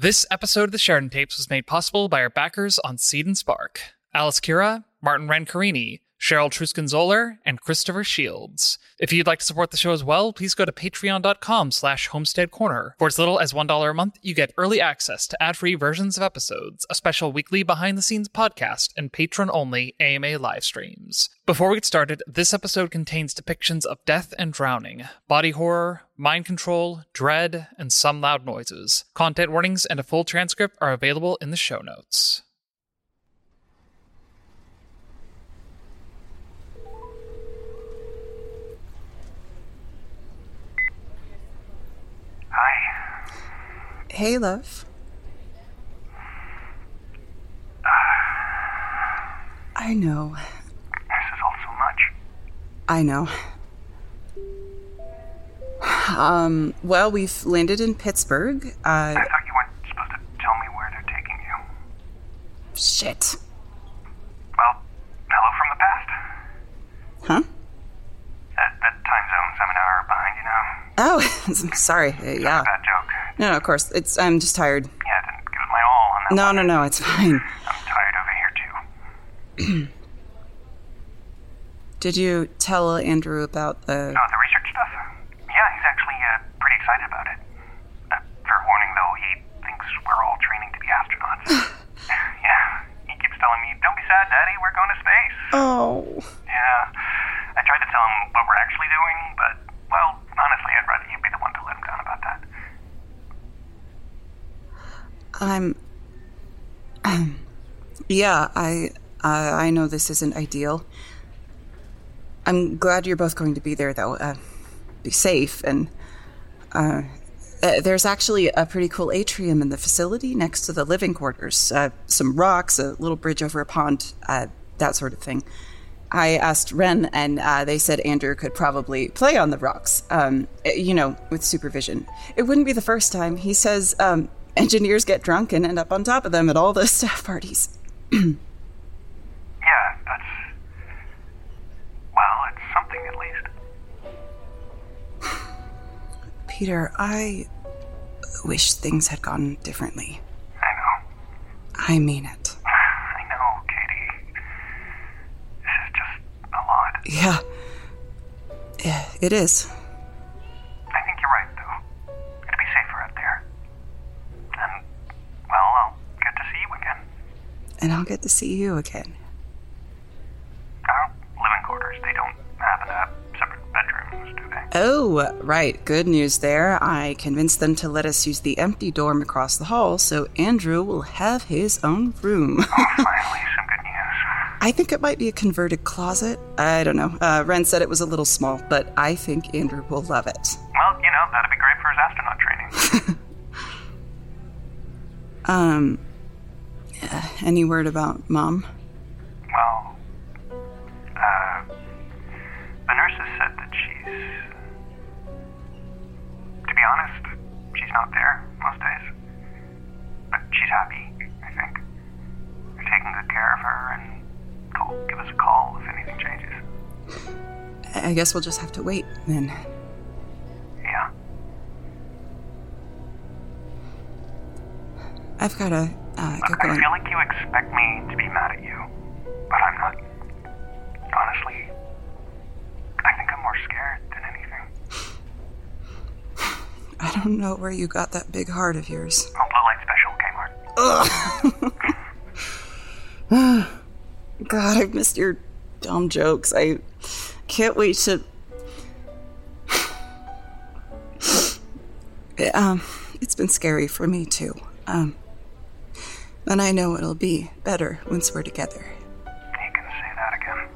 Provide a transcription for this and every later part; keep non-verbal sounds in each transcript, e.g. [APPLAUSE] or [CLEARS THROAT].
This episode of the Sheridan Tapes was made possible by our backers on Seed and Spark Alice Kira, Martin Rancarini, Cheryl Truskin-Zoller, and Christopher Shields. If you'd like to support the show as well, please go to patreon.com slash homestead corner. For as little as $1 a month, you get early access to ad-free versions of episodes, a special weekly behind-the-scenes podcast, and patron-only AMA live streams. Before we get started, this episode contains depictions of death and drowning, body horror, mind control, dread, and some loud noises. Content warnings and a full transcript are available in the show notes. Hi. Hey, love. I know. This is all so much. I know. Um, well, we've landed in Pittsburgh. Uh, I thought you weren't supposed to tell me where they're taking you. shit. Well, hello from the past. Huh? That, that time zone's I'm an hour behind, you know. Oh, [LAUGHS] sorry. Uh, yeah. Bad. No, no, of course. It's. I'm just tired. Yeah, I didn't give it my all on that No, one. no, no. It's fine. I'm tired over here, too. [CLEARS THROAT] Did you tell Andrew about the? Oh, the research stuff? Yeah, he's actually uh, pretty excited about it. Uh, fair warning, though, he thinks we're all training to be astronauts. yeah, he keeps telling me, don't be sad, Daddy, we're going to space. Oh. Yeah, I tried to tell him what we're actually doing, but, well, honestly, I'd rather you be the one to let him down about that. I'm. Yeah, I. Uh, I know this isn't ideal. I'm glad you're both going to be there, though. Uh, be safe, and uh, uh, there's actually a pretty cool atrium in the facility next to the living quarters. Uh, some rocks, a little bridge over a pond, uh, that sort of thing. I asked Ren, and uh, they said Andrew could probably play on the rocks, um, uh, you know, with supervision. It wouldn't be the first time. He says um, engineers get drunk and end up on top of them at all the [LAUGHS] staff parties. [CLEARS THROAT] Yeah, that's. Well, it's something at least. [SIGHS] Peter, I wish things had gone differently. I know. I mean it. [SIGHS] I know, Katie. This is just a lot. Yeah. Yeah, it is. And I'll get to see you again. Our living quarters, they don't have separate bedrooms, do they? Oh, right. Good news there. I convinced them to let us use the empty dorm across the hall so Andrew will have his own room. [LAUGHS] Finally, some good news. I think it might be a converted closet. I don't know. Uh, Ren said it was a little small, but I think Andrew will love it. Well, you know, that'd be great for his astronaut training. [LAUGHS] Um, uh, any word about mom? well, uh, the nurses said that she's. To be honest, she's not there most days. But she's happy, I think. They're taking good care of her, and they'll give us a call if anything changes. I guess we'll just have to wait then. Yeah. I've gotta uh, I going. feel like you expect me to be mad at you, but I'm not. Honestly, I think I'm more scared than anything. [SIGHS] I don't know where you got that big heart of yours. Oh, blue light special, Kmart. [SIGHS] God, I've missed your dumb jokes. I can't wait to. [SIGHS] um, it's been scary for me too. Um, and I know it'll be better once we're together. You can say that again.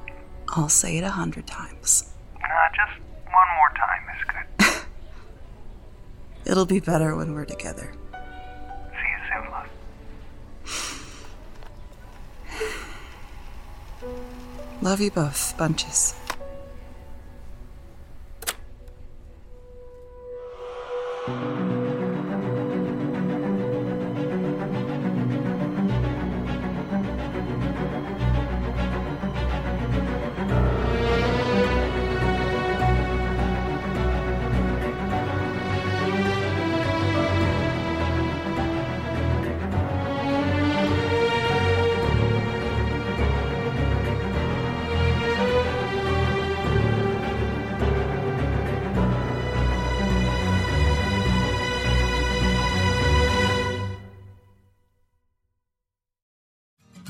I'll say it a hundred times. Nah, just one more time is good. [LAUGHS] It'll be better when we're together. See you soon, love. Love you both, bunches.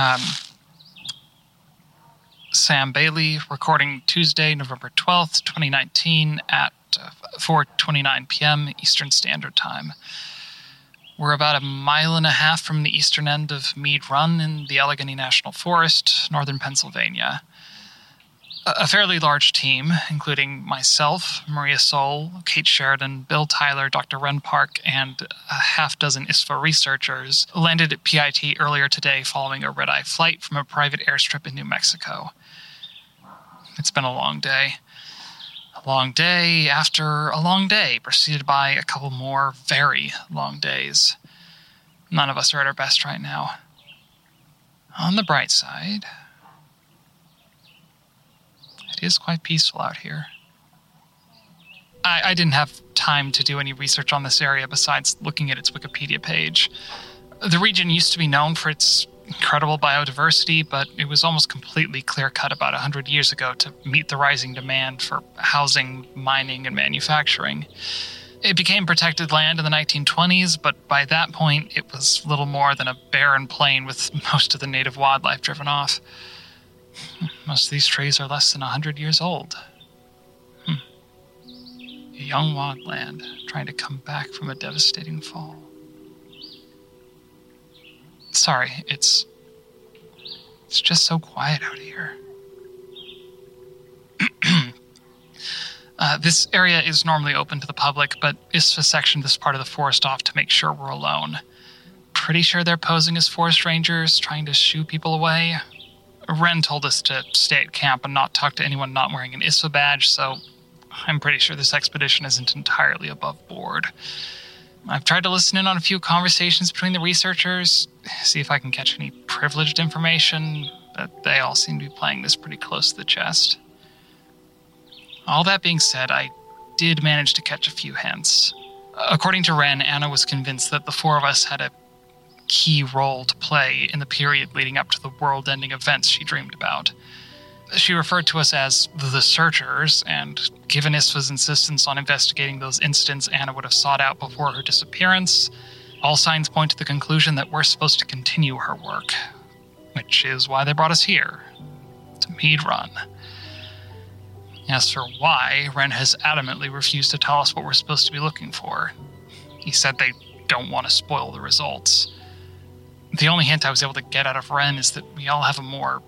Um, Sam Bailey recording Tuesday, November 12th, 2019 at uh, 4:29 p.m. Eastern Standard Time. We're about a mile and a half from the eastern end of Mead Run in the Allegheny National Forest, northern Pennsylvania. A fairly large team, including myself, Maria Sol, Kate Sheridan, Bill Tyler, Dr. Ren Park, and a half dozen ISFA researchers, landed at PIT earlier today following a red eye flight from a private airstrip in New Mexico. It's been a long day. A long day after a long day, preceded by a couple more very long days. None of us are at our best right now. On the bright side, it is quite peaceful out here. I, I didn't have time to do any research on this area besides looking at its Wikipedia page. The region used to be known for its incredible biodiversity, but it was almost completely clear cut about 100 years ago to meet the rising demand for housing, mining, and manufacturing. It became protected land in the 1920s, but by that point, it was little more than a barren plain with [LAUGHS] most of the native wildlife driven off. Most of these trees are less than a 100 years old. Hmm. A young wildland trying to come back from a devastating fall. Sorry, it's. It's just so quiet out here. [CLEARS THROAT] uh, this area is normally open to the public, but ISFA sectioned this part of the forest off to make sure we're alone. Pretty sure they're posing as forest rangers, trying to shoo people away. Ren told us to stay at camp and not talk to anyone not wearing an ISFA badge, so I'm pretty sure this expedition isn't entirely above board. I've tried to listen in on a few conversations between the researchers, see if I can catch any privileged information, but they all seem to be playing this pretty close to the chest. All that being said, I did manage to catch a few hints. According to Ren, Anna was convinced that the four of us had a key role to play in the period leading up to the world ending events she dreamed about. She referred to us as the Searchers, and given ISFA's insistence on investigating those incidents Anna would have sought out before her disappearance, all signs point to the conclusion that we're supposed to continue her work, which is why they brought us here to Mead Run. As for why, Ren has adamantly refused to tell us what we're supposed to be looking for. He said they don't want to spoil the results. The only hint I was able to get out of Ren is that we all have a more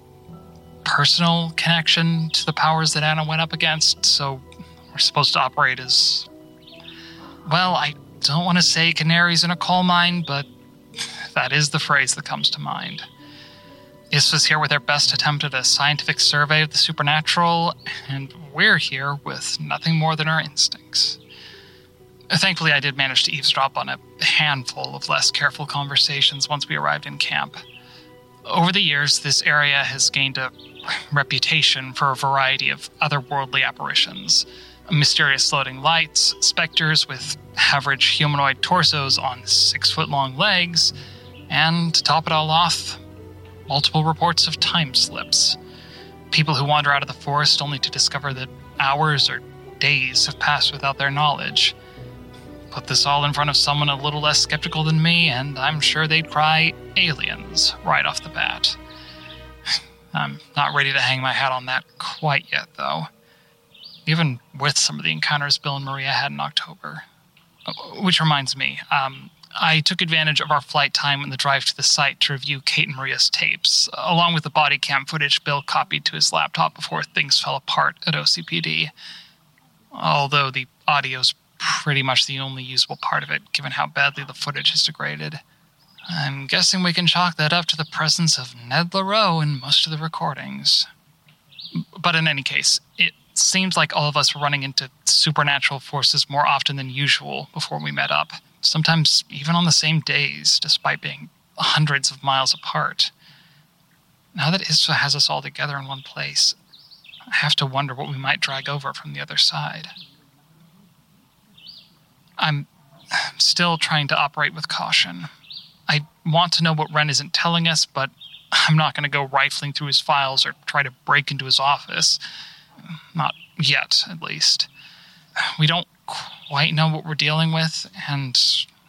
personal connection to the powers that Anna went up against, so we're supposed to operate as. Well, I don't want to say canaries in a coal mine, but that is the phrase that comes to mind. ISFA's here with their best attempt at a scientific survey of the supernatural, and we're here with nothing more than our instincts. Thankfully, I did manage to eavesdrop on a handful of less careful conversations once we arrived in camp. Over the years, this area has gained a reputation for a variety of otherworldly apparitions mysterious floating lights, specters with average humanoid torsos on six foot long legs, and to top it all off, multiple reports of time slips. People who wander out of the forest only to discover that hours or days have passed without their knowledge. Put this all in front of someone a little less skeptical than me, and I'm sure they'd cry aliens right off the bat. [SIGHS] I'm not ready to hang my hat on that quite yet, though. Even with some of the encounters Bill and Maria had in October. Which reminds me, um, I took advantage of our flight time and the drive to the site to review Kate and Maria's tapes, along with the body cam footage Bill copied to his laptop before things fell apart at OCPD. Although the audio's pretty much the only usable part of it, given how badly the footage has degraded. I'm guessing we can chalk that up to the presence of Ned LaRoe in most of the recordings. But in any case, it seems like all of us were running into supernatural forces more often than usual before we met up, sometimes even on the same days, despite being hundreds of miles apart. Now that ISFA has us all together in one place, I have to wonder what we might drag over from the other side. I'm still trying to operate with caution. I want to know what Ren isn't telling us, but I'm not going to go rifling through his files or try to break into his office. Not yet, at least. We don't quite know what we're dealing with, and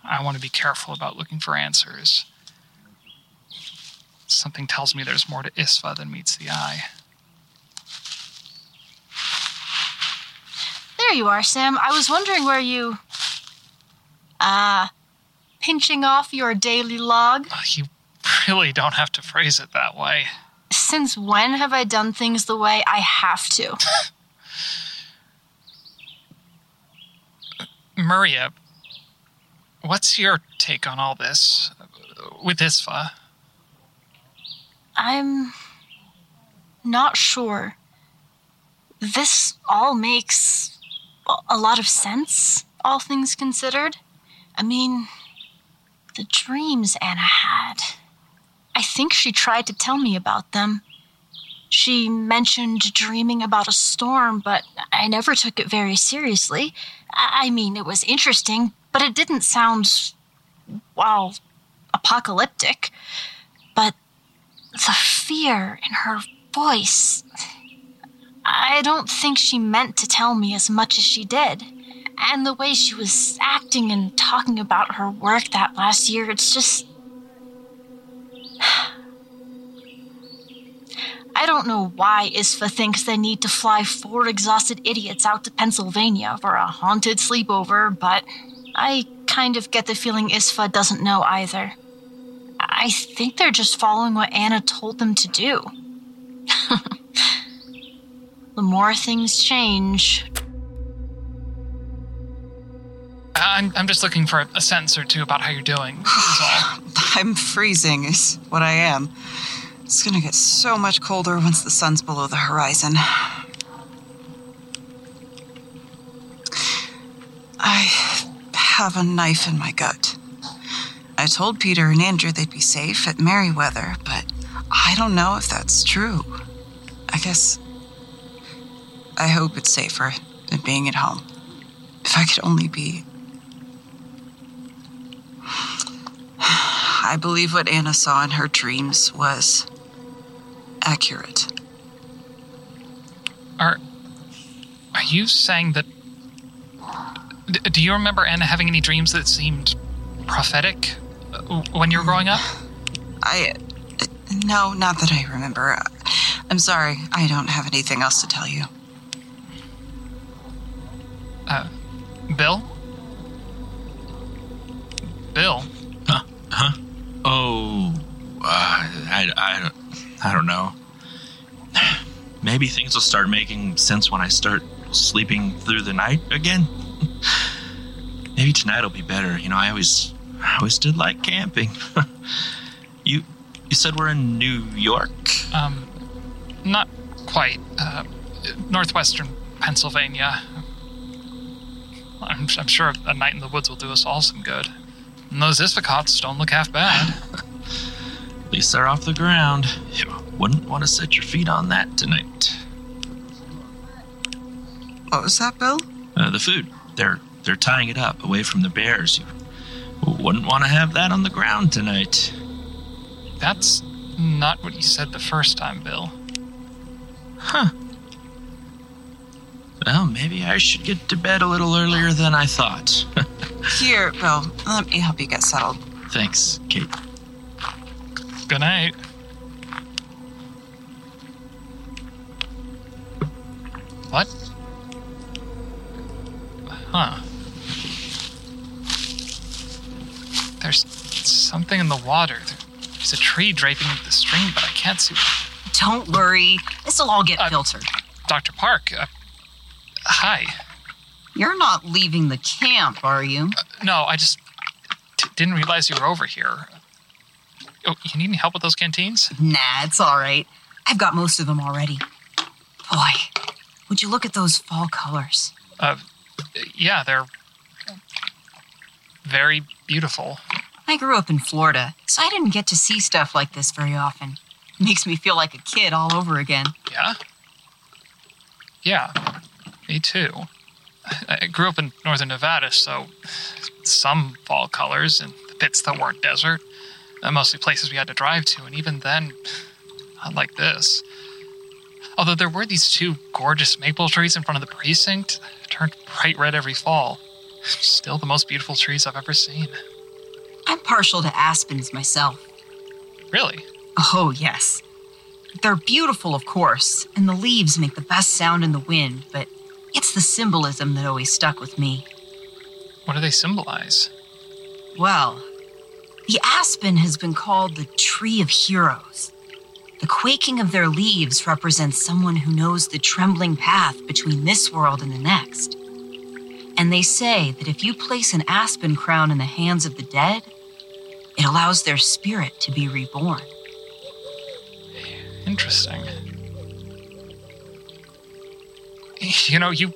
I want to be careful about looking for answers. Something tells me there's more to ISFA than meets the eye. There you are, Sam. I was wondering where you. Ah. Pinching off your daily log? You really don't have to phrase it that way. Since when have I done things the way I have to? [LAUGHS] Maria, what's your take on all this with ISFA? I'm not sure. This all makes a lot of sense, all things considered. I mean, the dreams Anna had. I think she tried to tell me about them. She mentioned dreaming about a storm, but I never took it very seriously. I mean, it was interesting, but it didn't sound, well, apocalyptic. But the fear in her voice. I don't think she meant to tell me as much as she did. And the way she was acting and talking about her work that last year, it's just. [SIGHS] I don't know why ISFA thinks they need to fly four exhausted idiots out to Pennsylvania for a haunted sleepover, but I kind of get the feeling ISFA doesn't know either. I think they're just following what Anna told them to do. [LAUGHS] the more things change, I'm, I'm just looking for a sentence or two about how you're doing. [SIGHS] I'm freezing, is what I am. It's gonna get so much colder once the sun's below the horizon. I have a knife in my gut. I told Peter and Andrew they'd be safe at Merryweather, but I don't know if that's true. I guess I hope it's safer than being at home. If I could only be I believe what Anna saw in her dreams was accurate. Are are you saying that do you remember Anna having any dreams that seemed prophetic uh, when you were growing up? I no, not that I remember. I'm sorry. I don't have anything else to tell you. Uh, Bill? Bill? Oh, uh, I, I, I don't know. [SIGHS] Maybe things will start making sense when I start sleeping through the night again. [SIGHS] Maybe tonight will be better. You know, I always, I always did like camping. [LAUGHS] you, you said we're in New York. Um, not quite. Uh, northwestern Pennsylvania. I'm, I'm sure a night in the woods will do us all some good. And those ISFA cots don't look half bad. [LAUGHS] At least they're off the ground. You wouldn't want to set your feet on that tonight. What was that, Bill? Uh, the food. They're they're tying it up away from the bears. You wouldn't want to have that on the ground tonight. That's not what you said the first time, Bill. Huh. Well, maybe I should get to bed a little earlier than I thought. [LAUGHS] Here, Bill, let me help you get settled. Thanks, Kate. Good night. What? Huh. There's something in the water. There's a tree draping the stream, but I can't see. It. Don't worry. This'll all get Uh, filtered. Dr. Park, uh, hi. You're not leaving the camp, are you? No, I just d- didn't realize you were over here. Oh, you need any help with those canteens? Nah, it's all right. I've got most of them already. Boy, would you look at those fall colors? Uh, yeah, they're very beautiful. I grew up in Florida, so I didn't get to see stuff like this very often. It Makes me feel like a kid all over again. Yeah? Yeah, me too. I grew up in northern Nevada, so some fall colors and the pits that weren't desert, uh, mostly places we had to drive to, and even then, not like this. Although there were these two gorgeous maple trees in front of the precinct, turned bright red every fall. Still the most beautiful trees I've ever seen. I'm partial to aspens myself. Really? Oh, yes. They're beautiful, of course, and the leaves make the best sound in the wind, but it's the symbolism that always stuck with me. What do they symbolize? Well, the aspen has been called the tree of heroes. The quaking of their leaves represents someone who knows the trembling path between this world and the next. And they say that if you place an aspen crown in the hands of the dead, it allows their spirit to be reborn. Interesting. [LAUGHS] You know, you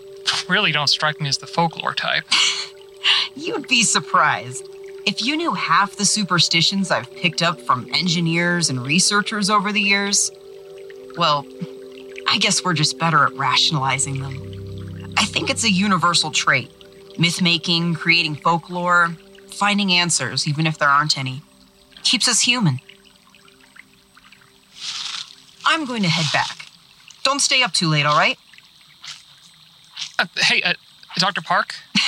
really don't strike me as the folklore type. [LAUGHS] You'd be surprised. If you knew half the superstitions I've picked up from engineers and researchers over the years, well, I guess we're just better at rationalizing them. I think it's a universal trait myth making, creating folklore, finding answers, even if there aren't any. Keeps us human. I'm going to head back. Don't stay up too late, all right? Uh, hey, uh, Dr. Park? [LAUGHS]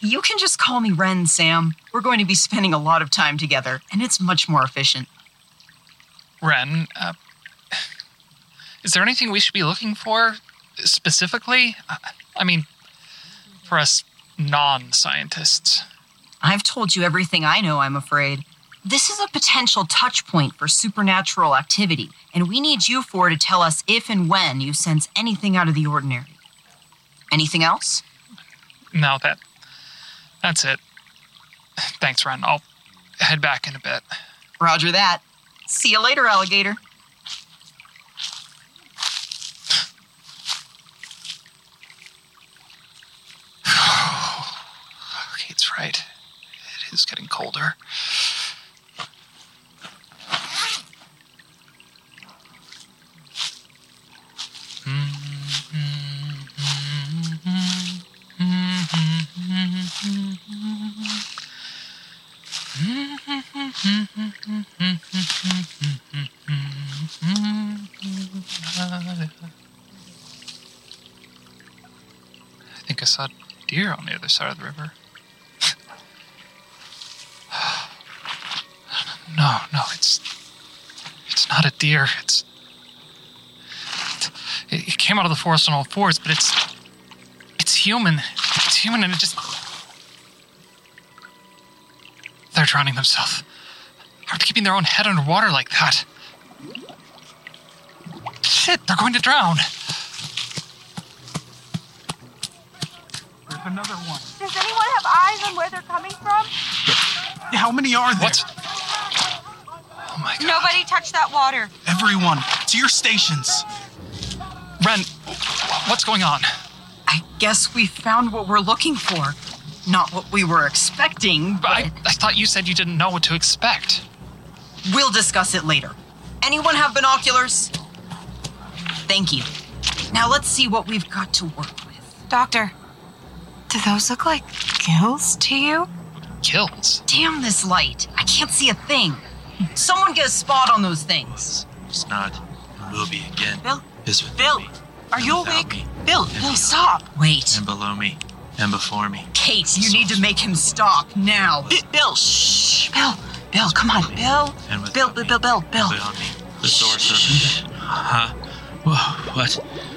You can just call me Ren, Sam. We're going to be spending a lot of time together, and it's much more efficient. Ren, uh, is there anything we should be looking for specifically? Uh, I mean, for us non scientists. I've told you everything I know, I'm afraid. This is a potential touch point for supernatural activity, and we need you four to tell us if and when you sense anything out of the ordinary. Anything else? No, that. That's it. Thanks, Ren. I'll head back in a bit. Roger that. See you later, alligator. [SIGHS] Kate's right. It is getting colder. Other side of the river. [SIGHS] no, no, it's it's not a deer. It's it, it came out of the forest on all fours, but it's it's human. It's human and it just. They're drowning themselves. How are they keeping their own head underwater like that? Shit, they're going to drown. There's another one. Does anyone have eyes on where they're coming from? How many are there? What? Oh my god. Nobody touch that water. Everyone, to your stations. Ren, what's going on? I guess we found what we're looking for. Not what we were expecting, but I, I thought you said you didn't know what to expect. we'll discuss it later. Anyone have binoculars? Thank you. Now let's see what we've got to work with. Doctor, do those look like gills to you? Gills? Damn this light. I can't see a thing. Someone get a spot on those things. It's not. It will be again. Bill? Is Bill, me. are you awake? me. Bill, Bill, stop. Wait. And below me. And before me. Kate, you need to make him stop now. Bill, shh. Bill, Bill, come on. Bill. And Bill, Bill, Bill, Bill, Bill. Me. The source of. Huh? Whoa, what?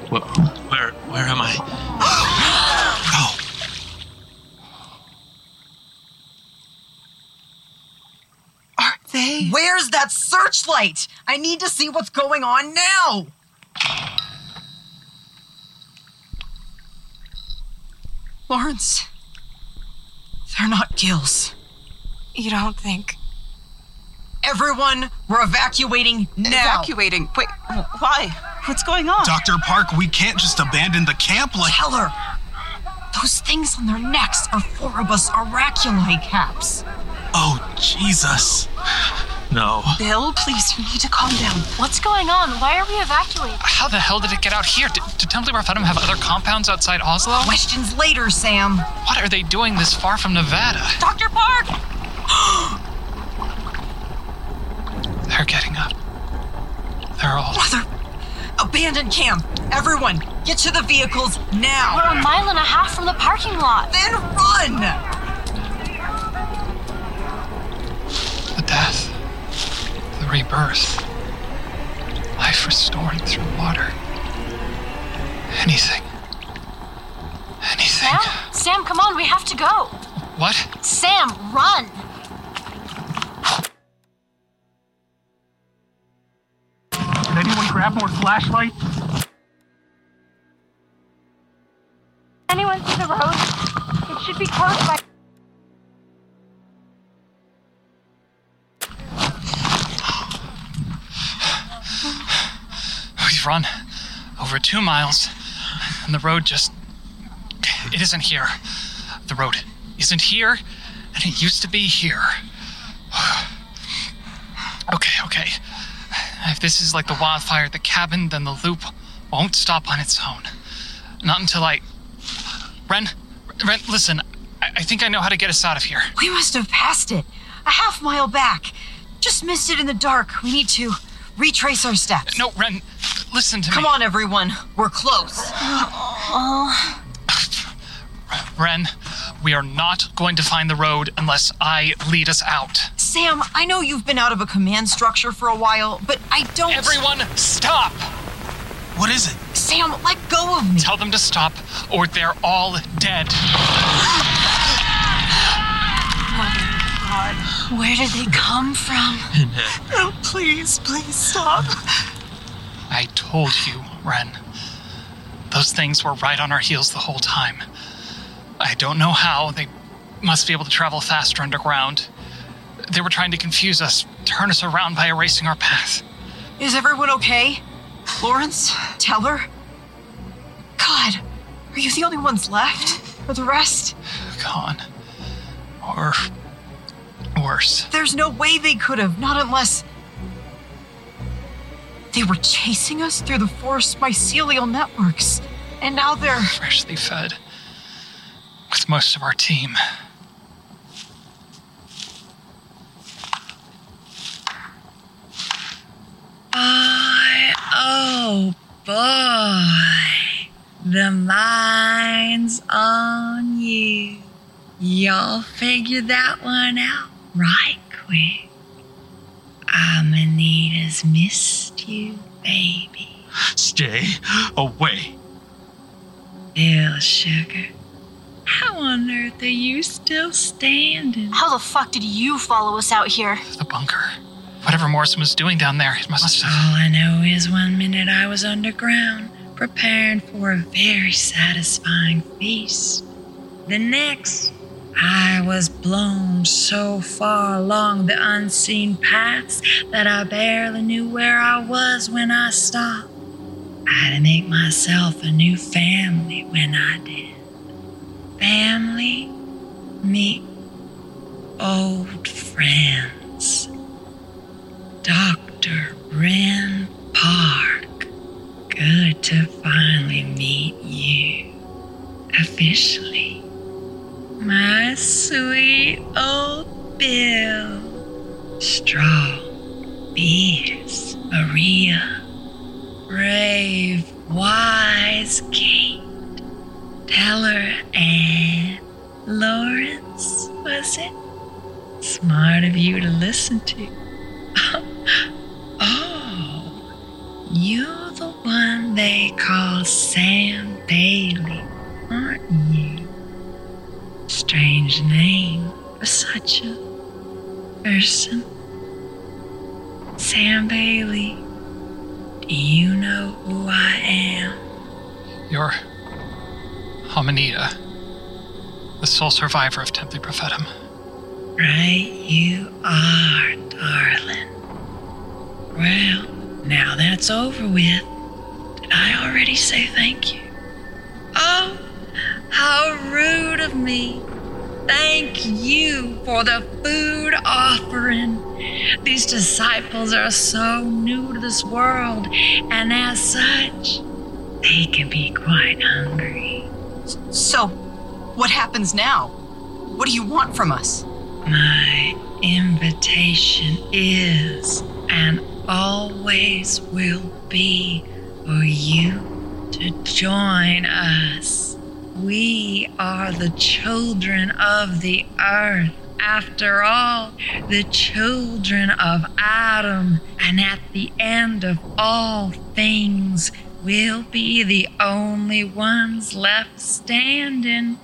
What? Where? Where am I? [GASPS] [GASPS] [GASPS] Oh, Are they? Where's that searchlight? I need to see what's going on now. Lawrence, they're not gills. You don't think. Everyone, we're evacuating now. Evacuating. Wait, why? What's going on? Dr. Park, we can't just abandon the camp like. Tell her. Those things on their necks are Foribus auraculi caps. Oh, Jesus. No. Bill, please, you need to calm down. What's going on? Why are we evacuating? How the hell did it get out here? Did, did Temple Prophetum have other compounds outside Oslo? Questions later, Sam. What are they doing this far from Nevada? Dr. Park! [GASPS] They're getting up. They're all. Mother. Abandoned camp. Everyone, get to the vehicles now. We're a mile and a half from the parking lot. Then run. Rebirth. Life restored through water. Anything. Anything. Sam? Sam, come on, we have to go. What? Sam, run! Did anyone grab more flashlights? We've run over two miles, and the road just. It isn't here. The road isn't here, and it used to be here. [SIGHS] Okay, okay. If this is like the wildfire at the cabin, then the loop won't stop on its own. Not until I. Ren, Ren, listen. I, I think I know how to get us out of here. We must have passed it. A half mile back. Just missed it in the dark. We need to retrace our steps. No, Ren, listen to Come me. Come on, everyone. We're close. Ren, we are not going to find the road unless I lead us out. Sam, I know you've been out of a command structure for a while, but I don't. Everyone, stop! What is it? Sam, let go of me. Tell them to stop, or they're all dead. Where did they come from? [LAUGHS] Oh, please, please stop. I told you, Ren. Those things were right on our heels the whole time. I don't know how. They must be able to travel faster underground. They were trying to confuse us, turn us around by erasing our path. Is everyone okay? Lawrence? Tell her? God, are you the only ones left? Or the rest? Gone. Or worse. There's no way they could have, not unless. They were chasing us through the forest mycelial networks. And now they're. Freshly fed. With most of our team. I, oh boy, the mine's on you. Y'all figured that one out right quick. Amanita's missed you, baby. Stay away. Bill Sugar, How on earth are you still standing? How the fuck did you follow us out here? The bunker. Whatever Morrison was doing down there, it must have. All I know is one minute I was underground, preparing for a very satisfying feast. The next, I was blown so far along the unseen paths that I barely knew where I was when I stopped. I had to make myself a new family when I did. Family, meet old friends. Dr. Ren Park. Good to finally meet you. Officially. My sweet old Bill. Strong, Beers. Maria. Brave, wise Kate. Teller and Lawrence, was it? Smart of you to listen to. [LAUGHS] oh, you're the one they call Sam Bailey, aren't you? Strange name for such a person. Sam Bailey, do you know who I am? You're. Amanita. The sole survivor of Temple Prophetum. Right, you are, darling. Well, now that's over with. Did I already say thank you? Oh, how rude of me. Thank you for the food offering. These disciples are so new to this world, and as such, they can be quite hungry. So, what happens now? What do you want from us? My invitation is and always will be for you to join us. We are the children of the earth. After all, the children of Adam, and at the end of all things, we'll be the only ones left standing.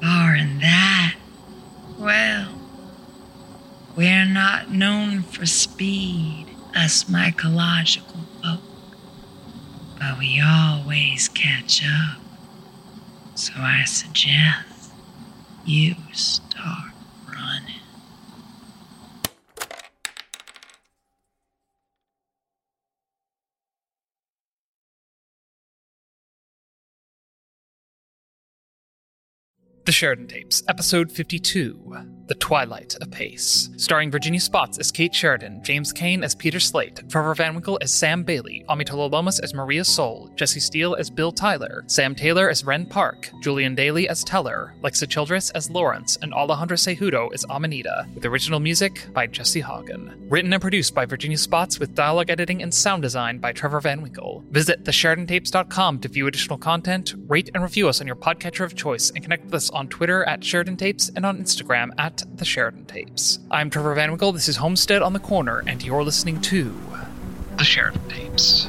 Barring that, well, we're not known for speed, us mycological folk, but we always catch up. So I suggest you start running. The Sheridan Tapes, Episode 52 The Twilight Apace. Starring Virginia Spotts as Kate Sheridan, James Cain as Peter Slate, Trevor Van Winkle as Sam Bailey, Amitola Lomas as Maria Sol, Jesse Steele as Bill Tyler, Sam Taylor as Ren Park, Julian Dailey as Teller, Lexa Childress as Lawrence, and Alejandra Cejudo as Amanita, with original music by Jesse Haugen. Written and produced by Virginia Spotts with dialogue editing and sound design by Trevor Van Winkle. Visit thesheridantapes.com to view additional content, rate and review us on your podcatcher of choice, and connect with us on Twitter at Sheridan Tapes and on Instagram The Sheridan Tapes. I'm Trevor Van Winkle, this is Homestead on the Corner, and you're listening to The Sheridan Tapes.